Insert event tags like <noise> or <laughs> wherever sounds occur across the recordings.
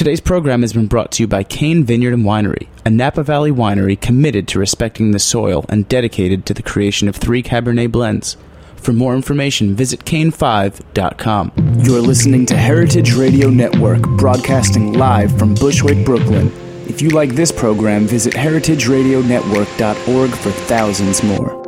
Today's program has been brought to you by Cain Vineyard and Winery, a Napa Valley winery committed to respecting the soil and dedicated to the creation of three Cabernet blends. For more information, visit cain5.com. You're listening to Heritage Radio Network, broadcasting live from Bushwick, Brooklyn. If you like this program, visit heritageradionetwork.org for thousands more.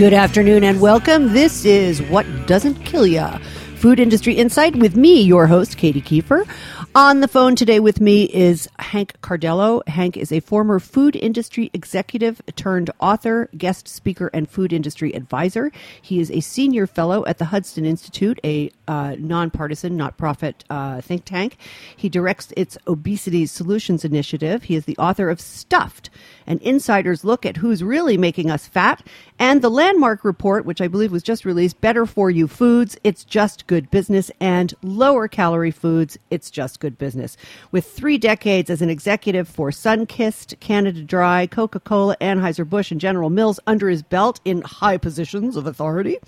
Good afternoon and welcome. This is What Doesn't Kill Ya Food Industry Insight with me, your host, Katy Keiffer. On the phone today with me is Hank Cardello. Hank is a former food industry executive turned author, guest speaker, and food industry advisor. He is a senior fellow at the Hudson Institute, a uh, nonpartisan, not profit uh, think tank. He directs its obesity solutions initiative. He is the author of Stuffed, an insider's look at who's really making us fat, and the landmark report, which I believe was just released, Better for You Foods, It's Just Good Business, and Lower Calorie Foods, It's Just good business. With three decades as an executive for Sunkist, Canada Dry, Coca Cola, Anheuser-Busch, and General Mills under his belt in high positions of authority,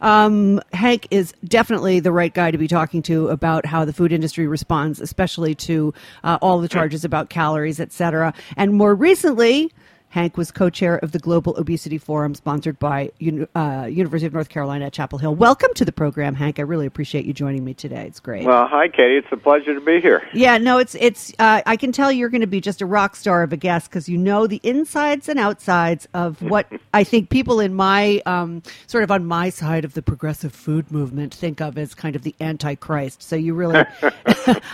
um, Hank is definitely the right guy to be talking to about how the food industry responds, especially to uh, all the charges about calories, et cetera. And more recently, Hank was co-chair of the Global Obesity Forum, sponsored by uh, University of North Carolina at Chapel Hill. Welcome to the program, Hank. I really appreciate you joining me today. It's great. Well, hi, Katie. It's a pleasure to be here. Yeah, no, it's it's. Uh, I can tell you're going to be just a rock star of a guest because you know the insides and outsides of <laughs> what I think people in my um, sort of on my side of the progressive food movement think of as kind of the antichrist. So you really, <laughs> <laughs>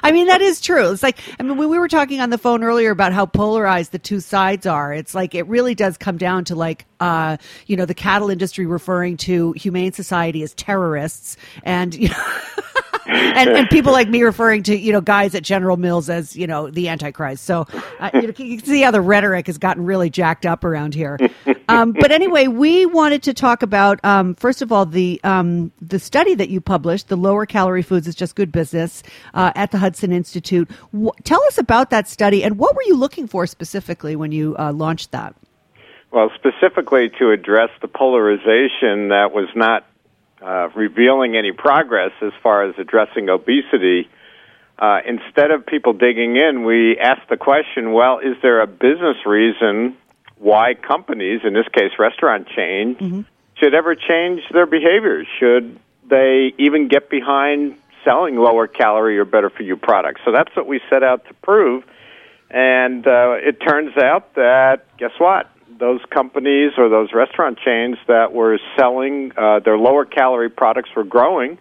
I mean, that is true. It's like I mean, when we were talking on the phone earlier about how polarized the two sides are, it's like like it really does come down to like uh, you know the cattle industry referring to humane society as terrorists and you know <laughs> and, and people like me referring to you know guys at General Mills as you know the Antichrist. So uh, you, know, you, can see how the rhetoric has gotten really jacked up around here. Um, but anyway, we wanted to talk about um, first of all the um, the study that you published, the lower calorie foods is just good business uh, at the Hudson Institute. W- tell us about that study and what were you looking for specifically when you uh, launched that? Well, specifically to address the polarization that was not uh, revealing any progress as far as addressing obesity, uh, instead of people digging in, we asked the question well, is there a business reason why companies, in this case restaurant chains, mm-hmm. should ever change their behaviors? Should they even get behind selling lower calorie or better for you products? So that's what we set out to prove. And uh, it turns out that, guess what? those companies or those restaurant chains that were selling uh, their lower calorie products were growing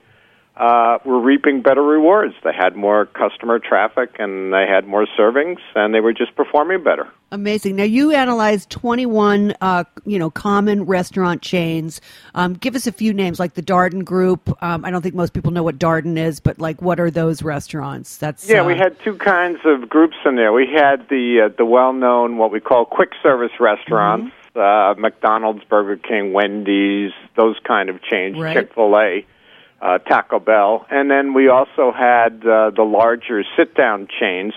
uh, were reaping better rewards. They had more customer traffic and they had more servings, and they were just performing better. Amazing. Now you analyzed 21, uh, you know, common restaurant chains. Um, give us a few names, like the Darden Group. Um, I don't think most people know what Darden is, but like, what are those restaurants? That's yeah. Uh, we had two kinds of groups in there. We had the uh, the well known what we call quick service restaurants. Mm-hmm. Uh, McDonald's, Burger King, Wendy's, those kind of chains, right. Chick Fil A uh, Taco Bell, and then we also had uh, the larger sit-down chains.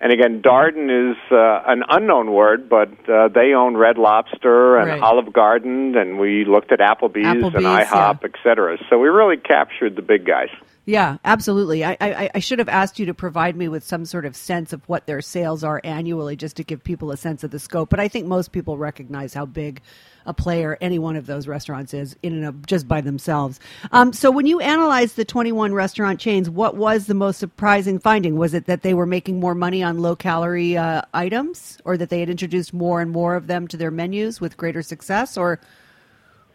And again, Darden is uh, an unknown word, but uh, they own Red Lobster and right. Olive Garden, and we looked at Applebee's, Applebee's and IHOP, yeah. et cetera. So we really captured the big guys. Yeah, absolutely. I, I, I, should have asked you to provide me with some sort of sense of what their sales are annually just to give people a sense of the scope. But I think most people recognize how big a player any one of those restaurants is in and of just by themselves. Um, so when you analyzed the 21 restaurant chains, what was the most surprising finding? Was it that they were making more money on low calorie uh, items or that they had introduced more and more of them to their menus with greater success or?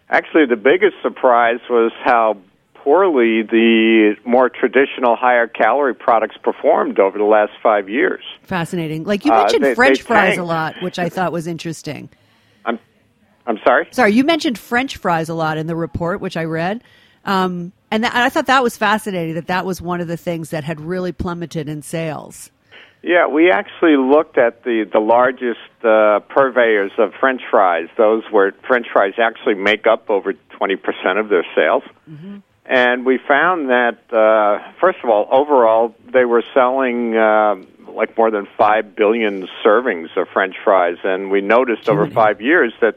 Actually, the biggest surprise was how poorly the more traditional higher calorie products performed over the last five years. Fascinating. Like you uh, mentioned uh, they, French they fries a lot, which I thought was interesting. I'm, sorry. Sorry, you mentioned French fries a lot in the report, which I read, um, and, th- I thought that was fascinating. That that was one of the things that had really plummeted in sales. Yeah, we actually looked at the the largest uh, purveyors of French fries. Those where French fries actually make up over twenty percent of their sales. Mm-hmm And we found that, uh, first of all, overall, they were selling uh, like more than 5 billion servings of French fries. And we noticed over five years that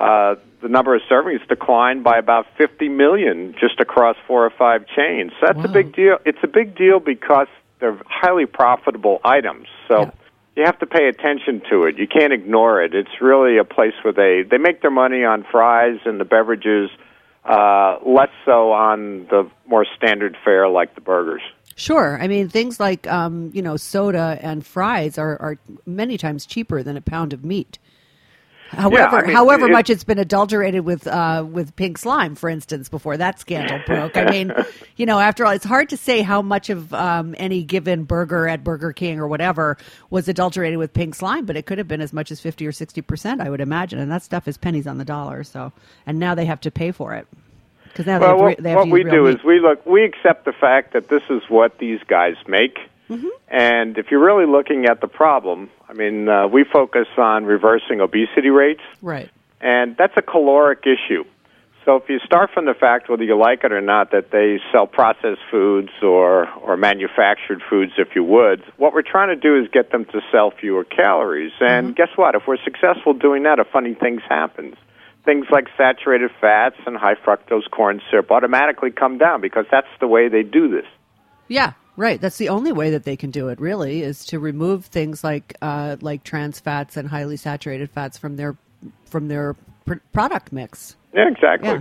uh, the number of servings declined by about 50 million just across four or five chains. So that's Wow. a big deal. It's a big deal because they're highly profitable items. So Yeah. you have to pay attention to it. You can't ignore it. It's really a place where they they make their money on fries and the beverages, uh, less so on the more standard fare like the burgers. Sure. I mean, things like um, you know soda and fries are, are many times cheaper than a pound of meat. However, I mean, however it- much it's been adulterated with uh, with pink slime, for instance, before that scandal <laughs> broke. I mean, you know, after all, it's hard to say how much of um, any given burger at Burger King or whatever was adulterated with pink slime, but it could have been as much as fifty or sixty percent, I would imagine. And that stuff is pennies on the dollar. So, and now they have to pay for it because now Well, they have, re- what, they have what we do meat. is we look, we accept the fact that this is what these guys make. Mm-hmm. And if you're really looking at the problem, I mean, uh, we focus on reversing obesity rates, right. and that's a caloric issue. So if you start from the fact, whether you like it or not, that they sell processed foods or, or manufactured foods, if you would, what we're trying to do is get them to sell fewer calories. And Mm-hmm. guess what? If we're successful doing that, a funny things happens. Things like saturated fats and high fructose corn syrup automatically come down because that's the way they do this. Yeah, right. That's the only way that they can do it. Really, is to remove things like uh, like trans fats and highly saturated fats from their from their pr- product mix. Yeah, exactly. Yeah.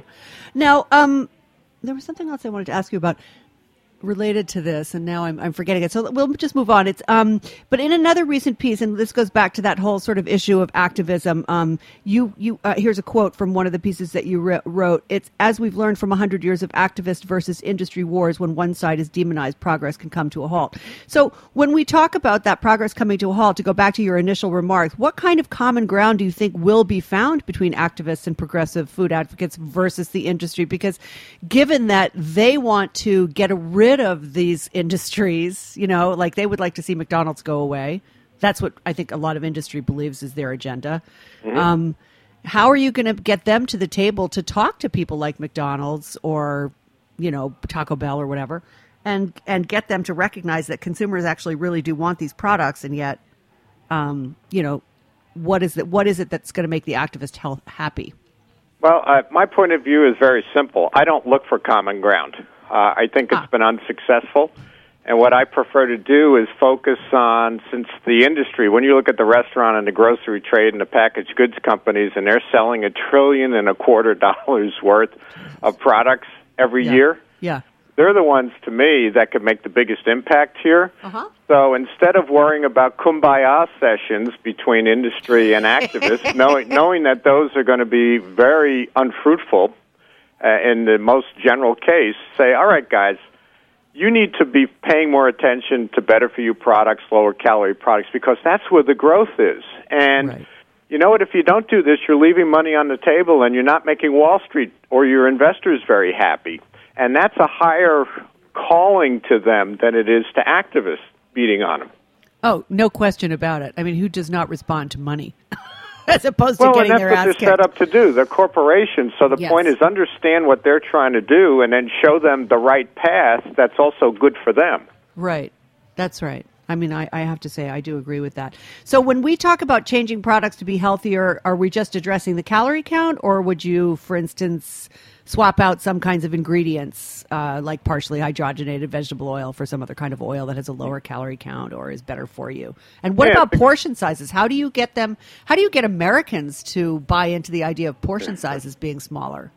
Now, um, there was something else I wanted to ask you about related to this, and now I'm, I'm forgetting it. So we'll just move on. It's um, but in another recent piece, and this goes back to that whole sort of issue of activism. Um, you you uh, here's a quote from one of the pieces that you re- wrote. It's as we've learned from hundred years of activist versus industry wars, when one side is demonized, progress can come to a halt. So when we talk about that progress coming to a halt, to go back to your initial remarks, what kind of common ground do you think will be found between activists and progressive food advocates versus the industry? Because given that they want to get rid of these industries, you know, like they would like to see McDonald's go away. That's what I think a lot of industry believes is their agenda. Um, how are you going to get them to the table to talk to people like McDonald's or, you know, Taco Bell or whatever, and and get them to recognize that consumers actually really do want these products, and yet, um, you know, what is it? What is it that's going to make the activist health happy? Well, uh, my point of view is very simple. I don't look for common ground. Uh, I think it's been unsuccessful. And what I prefer to do is focus on, since the industry, when you look at the restaurant and the grocery trade and the packaged goods companies, and they're selling a trillion and a quarter <laughs> dollars worth of products every Yeah. year, Yeah. they're the ones to me that could make the biggest impact here. Uh-huh. So instead of worrying about kumbaya sessions between industry and <laughs> activists, knowing, knowing that those are going to be very unfruitful uh, in the most general case, say, all right, guys, you need to be paying more attention to better for you products, lower calorie products, because that's where the growth is. And Right. you know what? If you don't do this, you're leaving money on the table and you're not making Wall Street or your investors very happy. And that's a higher calling to them than it is to activists beating on them. Oh, no question about it. I mean, who does not respond to money <laughs> as opposed to Well, and getting that's their what they're kicked? set up to do. They're corporations, so the Yes. point is understand what they're trying to do and then show them the right path that's also good for them. Right. That's right. I mean, I, I have to say, I do agree with that. So, when we talk about changing products to be healthier, are we just addressing the calorie count, or would you, for instance, swap out some kinds of ingredients, uh, like partially hydrogenated vegetable oil, for some other kind of oil that has a lower calorie count or is better for you? And what Yeah, about portion sizes? How do you get them? How do you get Americans to buy into the idea of portion sizes being smaller?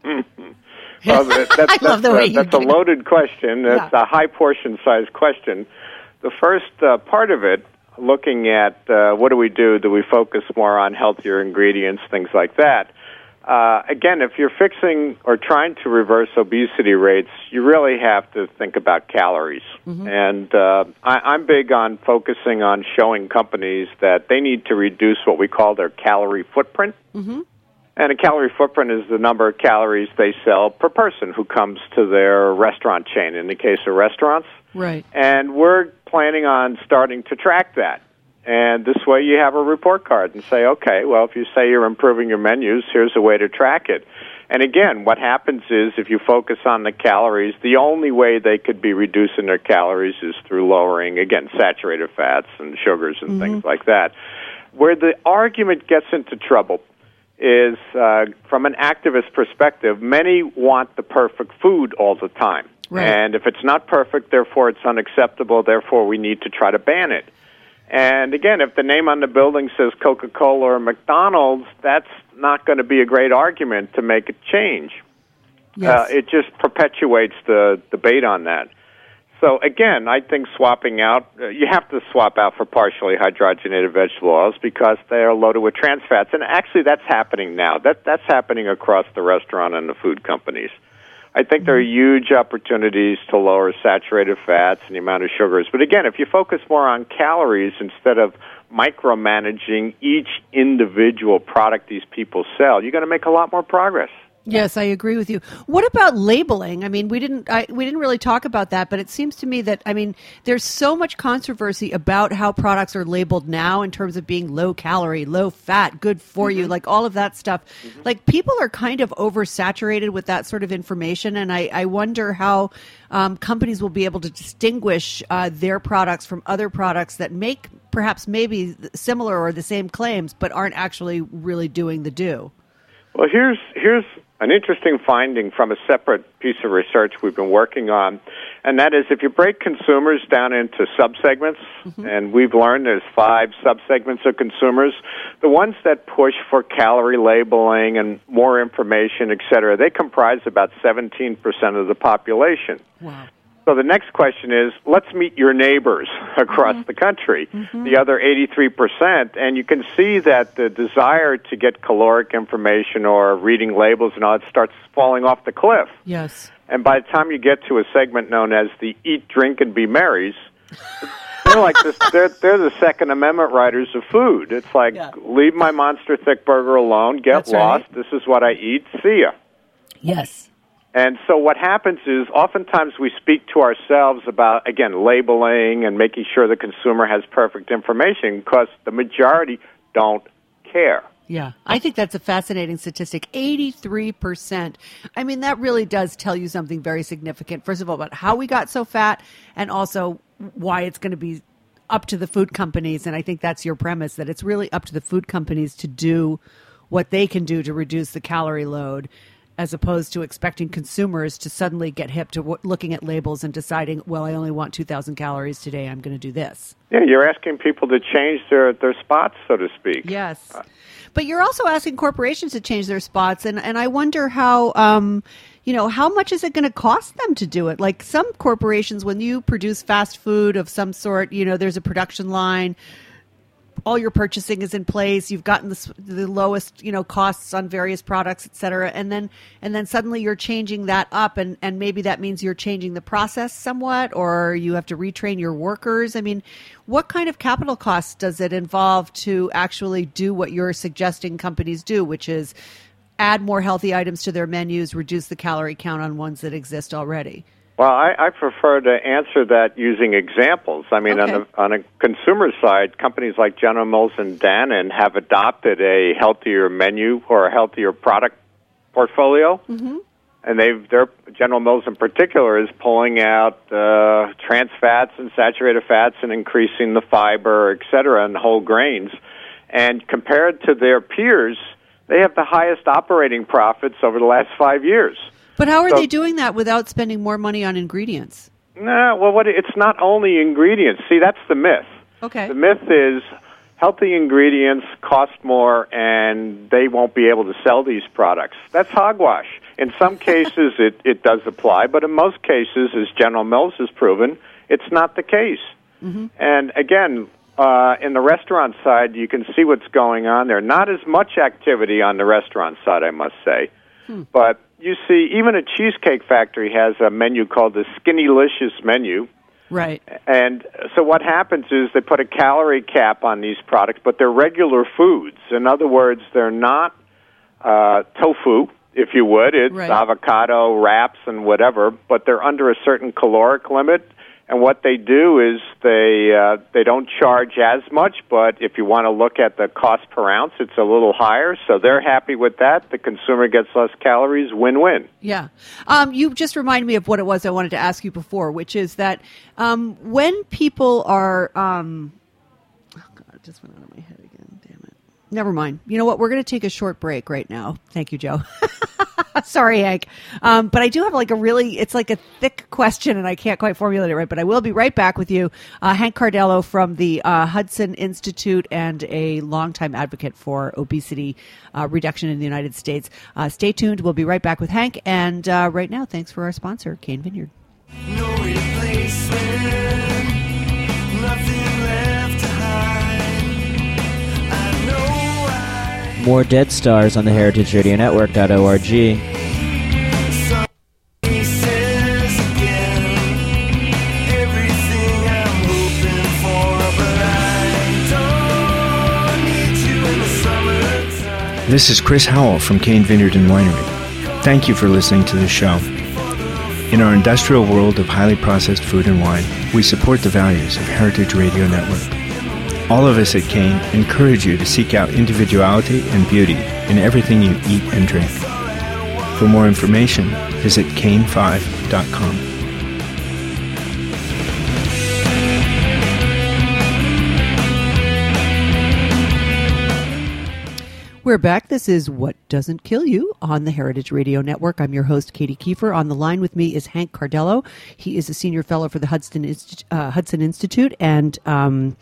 Well, that, <laughs> that's, I love the way that's a loaded question. That's Yeah. a high portion size question. The first uh, part of it, looking at uh, what do we do? Do we focus more on healthier ingredients, things like that? Uh, again, if you're fixing or trying to reverse obesity rates, you really have to think about calories. And uh, I, I'm big on focusing on showing companies that they need to reduce what we call their calorie footprint. And a calorie footprint is the number of calories they sell per person who comes to their restaurant chain, in the case of restaurants. Right. And we're planning on starting to track that. And this way you have a report card and say, okay, well, if you say you're improving your menus, here's a way to track it. And again, what happens is if you focus on the calories, the only way they could be reducing their calories is through lowering, again, saturated fats and sugars and mm-hmm. things like that. Where the argument gets into trouble is uh, from an activist perspective, many want the perfect food all the time. Right. And if it's not perfect, therefore it's unacceptable, therefore we need to try to ban it. And again, if the name on the building says Coca Cola or McDonald's, that's not going to be a great argument to make a change. Yes. Uh, it just perpetuates the debate on that. So again, I think swapping out, uh, you have to swap out for partially hydrogenated vegetable oils because they are loaded with trans fats, and actually that's happening now. That that's happening across the restaurant and the food companies. I think there are huge opportunities to lower saturated fats and the amount of sugars. But again, if you focus more on calories instead of micromanaging each individual product these people sell, you're going to make a lot more progress. Yes, I agree with you. What about labeling? I mean, we didn't I, we didn't really talk about that, but it seems to me that I mean, there's so much controversy about how products are labeled now in terms of being low calorie, low fat, good for mm-hmm. you, like all of that stuff. Mm-hmm. Like people are kind of oversaturated with that sort of information, and I, I wonder how um, companies will be able to distinguish uh, their products from other products that make perhaps maybe similar or the same claims, but aren't actually really doing the do. Well, here's here's an interesting finding from a separate piece of research we've been working on, and that is if you break consumers down into subsegments, mm-hmm. and we've learned there's five subsegments of consumers, the ones that push for calorie labeling and more information, et cetera, they comprise about 17% of the population. Wow. So the next question is, let's meet your neighbors <laughs> across mm-hmm. the country, mm-hmm. the other 83%, and you can see that the desire to get caloric information or reading labels and all that starts falling off the cliff. Yes. And by the time you get to a segment known as the eat, drink, and be merries, <laughs> they're like this, they're they're the Second Amendment writers of food. It's like yeah. leave my monster Thickburger alone, get That's lost. Right. This is what I eat. See ya. Yes. And so what happens is oftentimes we speak to ourselves about, again, labeling and making sure the consumer has perfect information because the majority don't care. Yeah, I think that's a fascinating statistic. 83%. I mean, that really does tell you something very significant. First of all, about how we got so fat and also why it's going to be up to the food companies. And I think that's your premise that it's really up to the food companies to do what they can do to reduce the calorie load as opposed to expecting consumers to suddenly get hip to w- looking at labels and deciding, well, I only want 2,000 calories today. I'm going to do this. Yeah, you're asking people to change their, their spots, so to speak. Yes. But you're also asking corporations to change their spots. And, and I wonder how, um, you know, how much is it going to cost them to do it? Like some corporations, when you produce fast food of some sort, you know, there's a production line all your purchasing is in place. You've gotten the, the lowest you know costs on various products et cetera. And then and then suddenly you're changing that up and and maybe that means you're changing the process somewhat or you have to retrain your workers. I mean what kind of capital costs does it involve to actually do what you're suggesting companies do which is add more healthy items to their menus reduce the calorie count on ones that exist already well, I, I prefer to answer that using examples. I mean, okay. on, the, on a consumer side, companies like General Mills and Dannon have adopted a healthier menu or a healthier product portfolio. Mm-hmm. And they've, their General Mills in particular is pulling out uh, trans fats and saturated fats and increasing the fiber, et cetera, and whole grains. And compared to their peers, they have the highest operating profits over the last five years. But how are so, they doing that without spending more money on ingredients? No, well, what it's not only ingredients. See, that's the myth. Okay. The myth is healthy ingredients cost more, and they won't be able to sell these products. That's hogwash. In some <laughs> cases, it it does apply, but in most cases, as General Mills has proven, it's not the case. Mm-hmm. And again, uh, in the restaurant side, you can see what's going on there. Not as much activity on the restaurant side, I must say, hmm. but you see, even a cheesecake factory has a menu called the Skinnylicious menu. Right. And so what happens is they put a calorie cap on these products, but they're regular foods. In other words, they're not uh, tofu, if you would. It's right. avocado wraps and whatever, but they're under a certain caloric limit. And what they do is they uh, they don't charge as much, but if you want to look at the cost per ounce, it's a little higher. So they're happy with that. The consumer gets less calories. Win win. Yeah. Um, you just reminded me of what it was I wanted to ask you before, which is that um, when people are um, oh god, it just went out of my head again. Never mind. You know what? We're going to take a short break right now. Thank you, Joe. <laughs> Sorry, Hank. Um, but I do have like a really, it's like a thick question and I can't quite formulate it right, but I will be right back with you. Uh, Hank Cardello from the uh, Hudson Institute and a longtime advocate for obesity uh, reduction in the United States. Uh, stay tuned. We'll be right back with Hank. And uh, right now, thanks for our sponsor, Cain Vineyard. No More Dead Stars on the Heritage Radio Network.org. says again everything I'm hoping for, but I don't need you in the summertime. This is Chris Howell from Cain Vineyard and Winery. Thank you for listening to the show. In our industrial world of highly processed food and wine, we support the values of Heritage Radio Network. All of us at Cain encourage you to seek out individuality and beauty in everything you eat and drink. For more information, visit cain5.com. We're back. This is What Doesn't Kill You on the Heritage Radio Network. I'm your host, Katy Keiffer. On the line with me is Hank Cardello. He is a senior fellow for the Hudson, Inst- uh, Hudson Institute and um,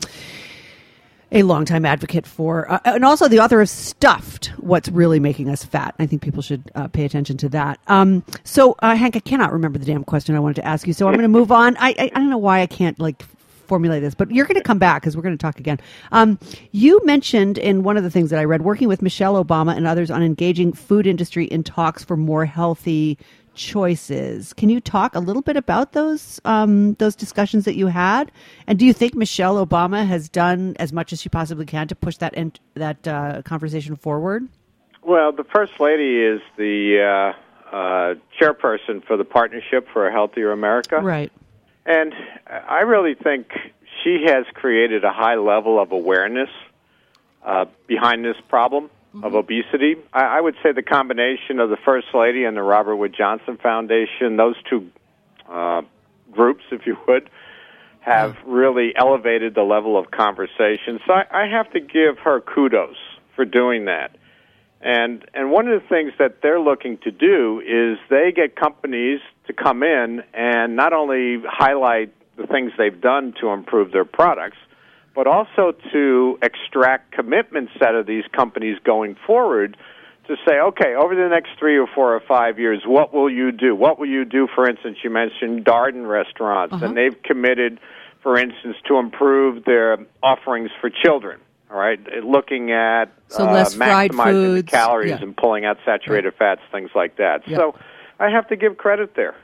a longtime advocate for, uh, and also the author of Stuffed What's Really Making Us Fat. I think people should uh, pay attention to that. Um, so, uh, Hank, I cannot remember the damn question I wanted to ask you, so I'm going to move on. I, I, I don't know why I can't, like, formulate this, but you're going to come back because we're going to talk again. Um, you mentioned in one of the things that I read, working with Michelle Obama and others on engaging food industry in talks for more healthy choices. Can you talk a little bit about those um, those discussions that you had? And do you think Michelle Obama has done as much as she possibly can to push that in, that uh, conversation forward? Well, the first lady is the uh, uh, chairperson for the Partnership for a Healthier America. Right. And I really think she has created a high level of awareness uh, behind this problem of obesity. I, I would say the combination of the First Lady and the Robert Wood Johnson Foundation, those two uh, groups, if you would, have really elevated the level of conversation. So I, I have to give her kudos for doing that. And and one of the things that they're looking to do is they get companies to come in and not only highlight the things they've done to improve their products, but also to extract commitments out of these companies going forward to say, okay, over the next three or four or five years, what will you do? What will you do? For instance, you mentioned Darden restaurants, Uh-huh. and they've committed, for instance, to improve their offerings for children. All right, looking at So uh, less fried maximizing foods, the calories yeah. and pulling out saturated fats, things like that. Yeah. So, I have to give credit there.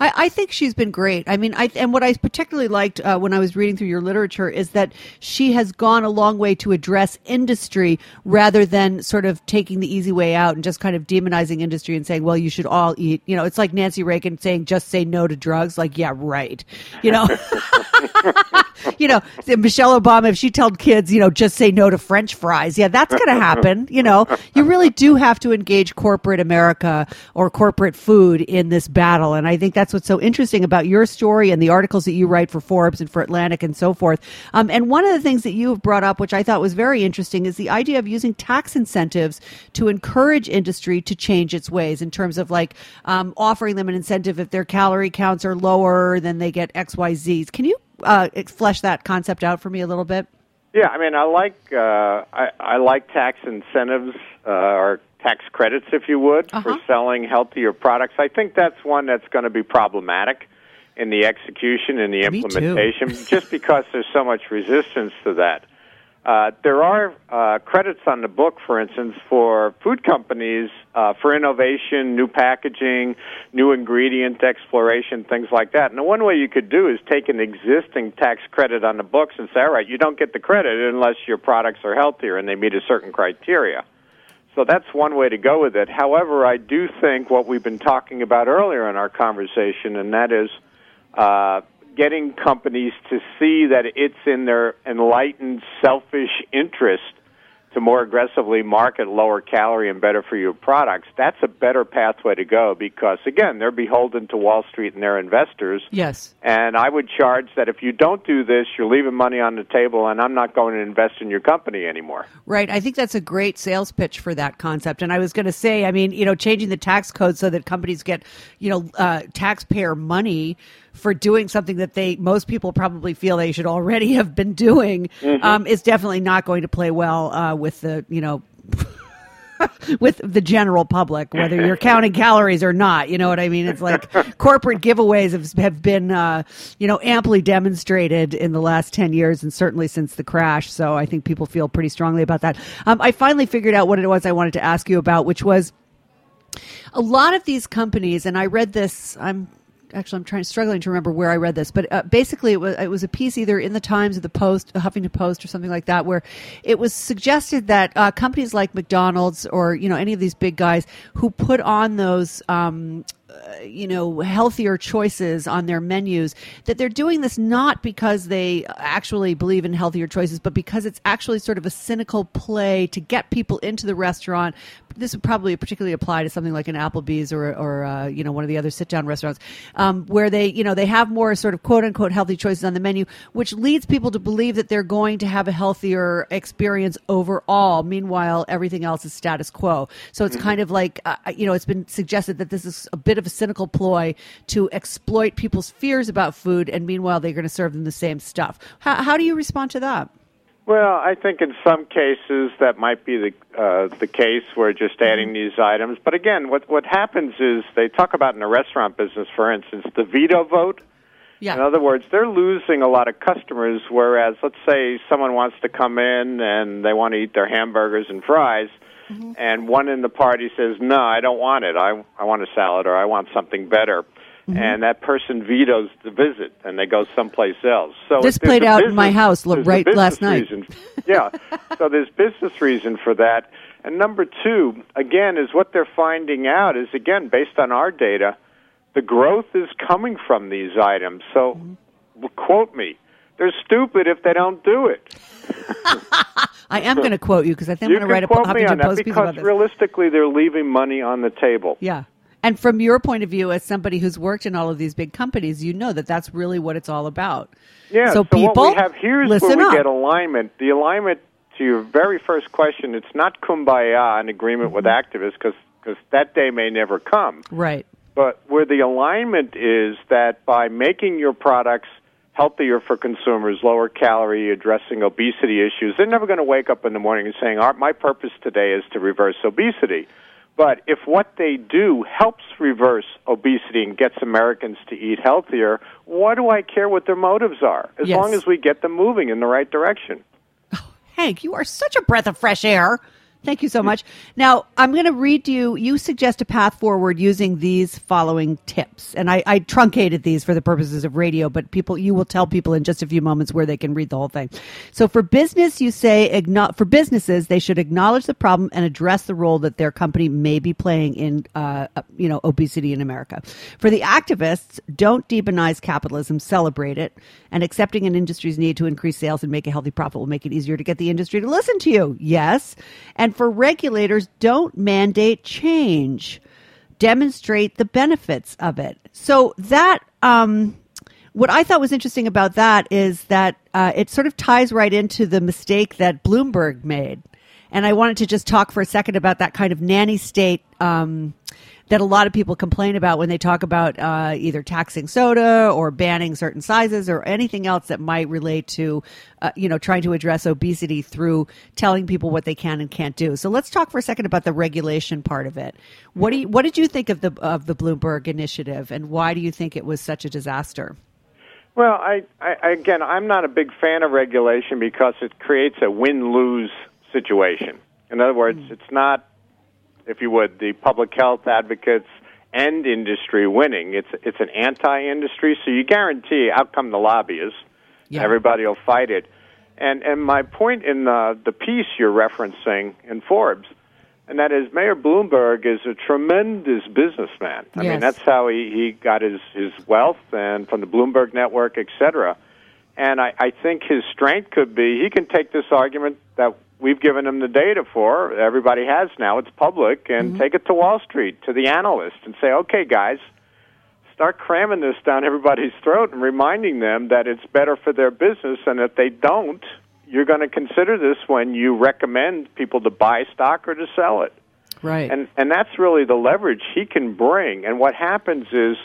I, I think she's been great. I mean, I and what I particularly liked uh, when I was reading through your literature is that she has gone a long way to address industry rather than sort of taking the easy way out and just kind of demonizing industry and saying, "Well, you should all eat." You know, it's like Nancy Reagan saying, "Just say no to drugs." Like, yeah, right. You know, <laughs> you know, Michelle Obama, if she told kids, you know, just say no to French fries, yeah, that's going to happen. You know, you really do have to engage corporate America or corporate food in this battle. And I think that's what's so interesting about your story and the articles that you write for Forbes and for Atlantic and so forth. Um, and one of the things that you have brought up, which I thought was very interesting, is the idea of using tax incentives to encourage industry to change its ways in terms of like um, offering them an incentive if their calorie counts are lower, then they get X, Y, Z's. Can you uh, flesh that concept out for me a little bit? Yeah, I mean, I like uh, I, I like tax incentives uh, or tax credits, if you would, Uh-huh. for selling healthier products. I think that's one that's going to be problematic in the execution and the implementation, just because there's so much resistance to that. Uh, there are uh, credits on the book, for instance, for food companies uh, for innovation, new packaging, new ingredient exploration, things like that. And the one way you could do is take an existing tax credit on the books and say, all right, you don't get the credit unless your products are healthier and they meet a certain criteria. So that's one way to go with it. However, I do think what we've been talking about earlier in our conversation, and that is uh, getting companies to see that it's in their enlightened, selfish interest to more aggressively market lower calorie and better for you products, that's a better pathway to go because, again, they're beholden to Wall Street and their investors. Yes. And I would charge that if you don't do this, you're leaving money on the table, and I'm not going to invest in your company anymore. Right. I think that's a great sales pitch for that concept. And I was going to say, I mean, you know, changing the tax code so that companies get, you know, uh, taxpayer money for doing something that they most people probably feel they should already have been doing um, is definitely not going to play well uh, with the, you know. <laughs> with the general public, whether you're <laughs> counting calories or not, you know what I mean. It's like <laughs> corporate giveaways have, have been, uh, you know, amply demonstrated in the last ten years, and certainly since the crash. So I think people feel pretty strongly about that. Um, I finally figured out what it was I wanted to ask you about, which was a lot of these companies, and I read this. I'm actually I'm trying struggling to remember where I read this, but uh, basically it was it was a piece either in the Times or the Post, Huffington Post, or something like that, where it was suggested that uh, companies like McDonald's or you know any of these big guys who put on those. Um, you know healthier choices on their menus that they're doing this not because they actually believe in healthier choices but because it's actually sort of a cynical play to get people into the restaurant. This would probably particularly apply to something like an Applebee's or, or uh, you know one of the other sit down restaurants um, where they you know they have more sort of quote unquote healthy choices on the menu which leads people to believe that they're going to have a healthier experience overall. Meanwhile everything else is status quo. So it's kind of like uh, you know it's been suggested that this is a bit of a cynical ploy to exploit people's fears about food and meanwhile they're going to serve them the same stuff how, how do you respond to that Well, I think in some cases that might be the uh, the case where just adding these items. But again, what what happens is they talk about in the restaurant business, for instance, the veto vote. yeah In other words, they're losing a lot of customers. Whereas, let's say someone wants to come in and they want to eat their hamburgers and fries, and one in the party says, "No, I don't want it. I I want a salad or I want something better." And that person vetoes the visit, and they go someplace else. So This played out in my house right last night. reason. Yeah, <laughs> so there's business reason for that. And number two, again, is what they're finding out is again based on our data, the growth is coming from these items. So, Mm-hmm. quote me, they're stupid if they don't do it. <laughs> I am going to quote you because I think you I'm going to write a quote me on that piece because realistically, they're leaving money on the table. Yeah. And from your point of view, as somebody who's worked in all of these big companies, you know that that's really what it's all about. Yeah. So, what people, we have here's listen where we up. get alignment. The alignment to your very first question. It's not kumbaya an agreement with Mm-hmm. activists because that day may never come. Right. But where the alignment is that by making your products healthier for consumers, lower calorie, addressing obesity issues, they're never going to wake up in the morning and saying, "Our my purpose today is to reverse obesity." But if what they do helps reverse obesity and gets Americans to eat healthier, why do I care what their motives are? As Yes. long as we get them moving in the right direction. Oh, Hank, you are such a breath of fresh air. Thank you so much. Now, I'm going to read you. You suggest a path forward using these following tips. And I, I truncated these for the purposes of radio, but people, you will tell people in just a few moments where they can read the whole thing. So for business, you say, for businesses, they should acknowledge the problem and address the role that their company may be playing in, uh, you know, obesity in America. For the activists, don't demonize capitalism, celebrate it. And accepting an industry's need to increase sales and make a healthy profit will make it easier to get the industry to listen to you. Yes. And for regulators, don't mandate change. Demonstrate the benefits of it. So that, um, what I thought was interesting about that is that uh, it sort of ties right into the mistake that Bloomberg made. And I wanted to just talk for a second about that kind of nanny state um, that a lot of people complain about when they talk about uh, either taxing soda or banning certain sizes or anything else that might relate to, uh, you know, trying to address obesity through telling people what they can and can't do. So let's talk for a second about the regulation part of it. What do you, what did you think of the of the Bloomberg initiative, and why do you think it was such a disaster? Well, I, I again, I'm not a big fan of regulation because it creates a win-lose situation. In other words, it's not, if you would, the public health advocates and industry winning. It's it's an anti-industry, so you guarantee out come the lobbyists. Yeah. Everybody will fight it. And and my point in the the piece you're referencing in Forbes and that is Mayor Bloomberg is a tremendous businessman. I Yes. mean, that's how he, he got his, his wealth and from the Bloomberg Network, et cetera. And I, I think his strength could be he can take this argument that we've given them the data for, everybody has now, it's public, and take it to Wall Street, to the analysts, and say, okay, guys, start cramming this down everybody's throat and reminding them that it's better for their business, and if they don't, you're going to consider this when you recommend people to buy stock or to sell it. Right. And and that's really the leverage he can bring. And what happens is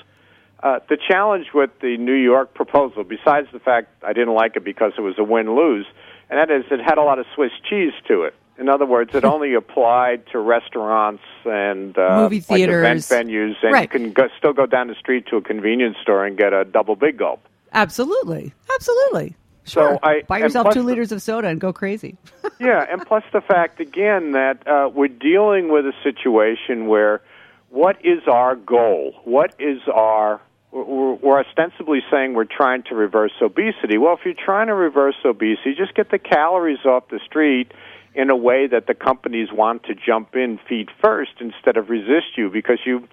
uh, the challenge with the New York proposal, besides the fact I didn't like it because it was a win lose, and that is it had a lot of Swiss cheese to it. In other words, it <laughs> only applied to restaurants and uh, Movie like event venues, and Right. you can go, still go down the street to a convenience store and get a double big gulp. Absolutely. Absolutely. So Sure. I- Buy yourself two the- liters of soda and go crazy. <laughs> yeah, and plus the fact again that uh, we're dealing with a situation where what is our goal? What is our we're, we're ostensibly saying we're trying to reverse obesity. Well, if you're trying to reverse obesity, just get the calories off the street in a way that the companies want to jump in feet first instead of resist you because you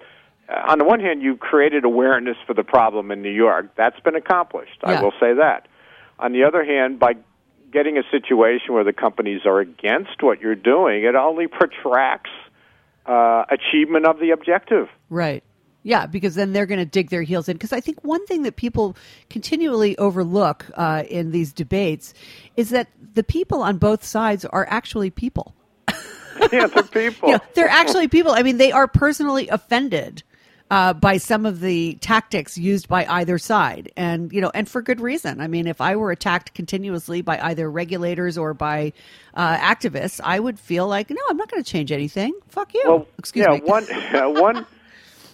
uh, on the one hand you've created awareness for the problem in New York. That's been accomplished. Yeah. I will say that. On the other hand, by getting a situation where the companies are against what you're doing, it only protracts uh, achievement of the objective. Right. Yeah, because then they're going to dig their heels in. Because I think one thing that people continually overlook uh, in these debates is that the people on both sides are actually people. <laughs> yeah, they're people. You know, they're actually people. I mean, they are personally offended uh, by some of the tactics used by either side, and you know, and for good reason. I mean, if I were attacked continuously by either regulators or by uh, activists, I would feel like, no, I'm not going to change anything. Fuck you. Well, Excuse yeah, me. one <laughs> uh, one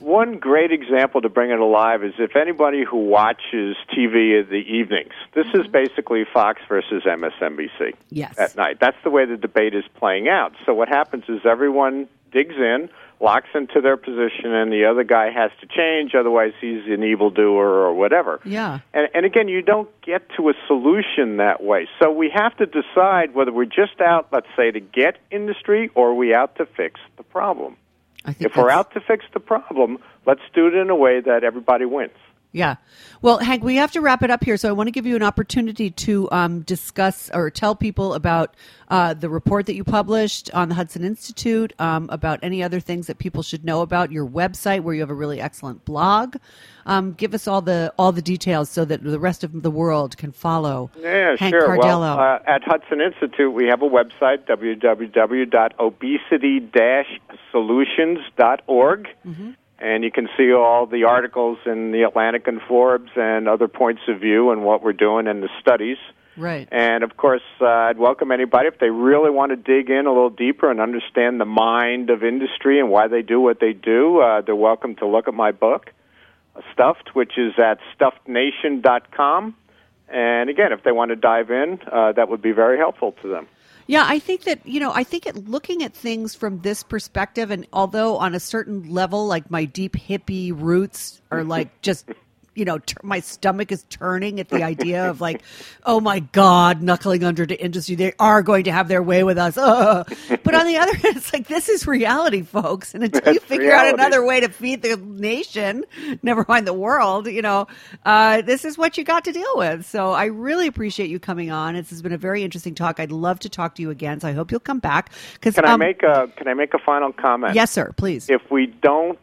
one great example to bring it alive is if anybody who watches TV in the evenings. This is basically Fox versus MSNBC Mm-hmm. Yes. at night. That's the way the debate is playing out. So what happens is everyone digs in, locks into their position, and the other guy has to change. Otherwise, he's an evildoer or whatever. Yeah. And, and again, you don't get to a solution that way. So we have to decide whether we're just out, let's say, to get industry or are we out to fix the problem. If we're that's- out to fix the problem, let's do it in a way that everybody wins. Yeah. Well, Hank, we have to wrap it up here. So I want to give you an opportunity to um, discuss or tell people about uh, the report that you published on the Hudson Institute, um, about any other things that people should know about your website, where you have a really excellent blog. Um, give us all the all the details so that the rest of the world can follow. Yeah, Hank sure. Cardello. Well, uh, at Hudson Institute, we have a website, www.obesity-solutions.org. Mm-hmm. And you can see all the articles in the Atlantic and Forbes and other points of view and what we're doing and the studies. right. And of course, uh, I'd welcome anybody if they really want to dig in a little deeper and understand the mind of industry and why they do what they do. Uh, they're welcome to look at my book, Stuffed, which is at stuffednation.com. And again, if they want to dive in, uh, that would be very helpful to them. Yeah, I think that you know, I think at looking at things from this perspective, and although on a certain level, like my deep hippie roots are like just. <laughs> You know, t- my stomach is turning at the idea of like, oh my God, knuckling under to industry. They are going to have their way with us. Ugh. <laughs> But on the other hand, it's like, this is reality, folks. And until you That's figure out another way to feed the nation, never mind the world, you know, uh, this is what you got to deal with. So I really appreciate you coming on. This has been a very interesting talk. I'd love to talk to you again. So I hope you'll come back. Because Can I make a Can I make a final comment? Yes, sir. Please. If we don't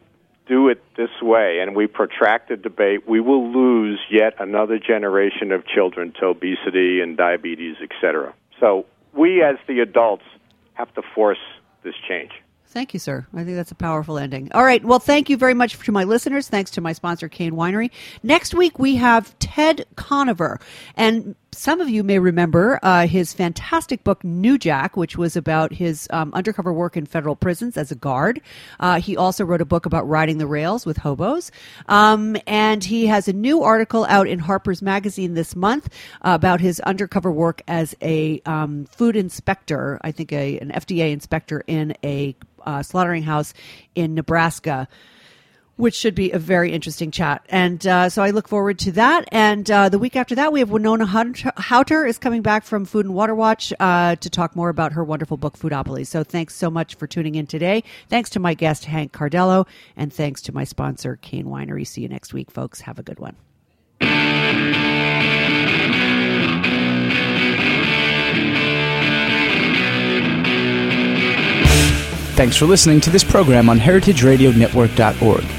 do it this way and we protract the debate, we will lose yet another generation of children to obesity and diabetes, etc. So we, as the adults, have to force this change. Thank you, sir. I think that's a powerful ending. All right. Well, thank you very much to my listeners. Thanks to my sponsor, Cain Winery. Next week, we have Ted Conover. And some of you may remember uh, his fantastic book, New Jack, which was about his um, undercover work in federal prisons as a guard. Uh, he also wrote a book about riding the rails with hobos. Um, and he has a new article out in Harper's Magazine this month about his undercover work as a um, food inspector, I think a, an FDA inspector in a uh, slaughtering house in Nebraska. Which should be a very interesting chat. And uh, so I look forward to that. And uh, the week after that, we have Wenonah Hauter is coming back from Food and Water Watch uh, to talk more about her wonderful book, Foodopoly. So thanks so much for tuning in today. Thanks to my guest, Hank Cardello, and thanks to my sponsor, Cain Winery. See you next week, folks. Have a good one. Thanks for listening to this program on heritageradionetwork.org.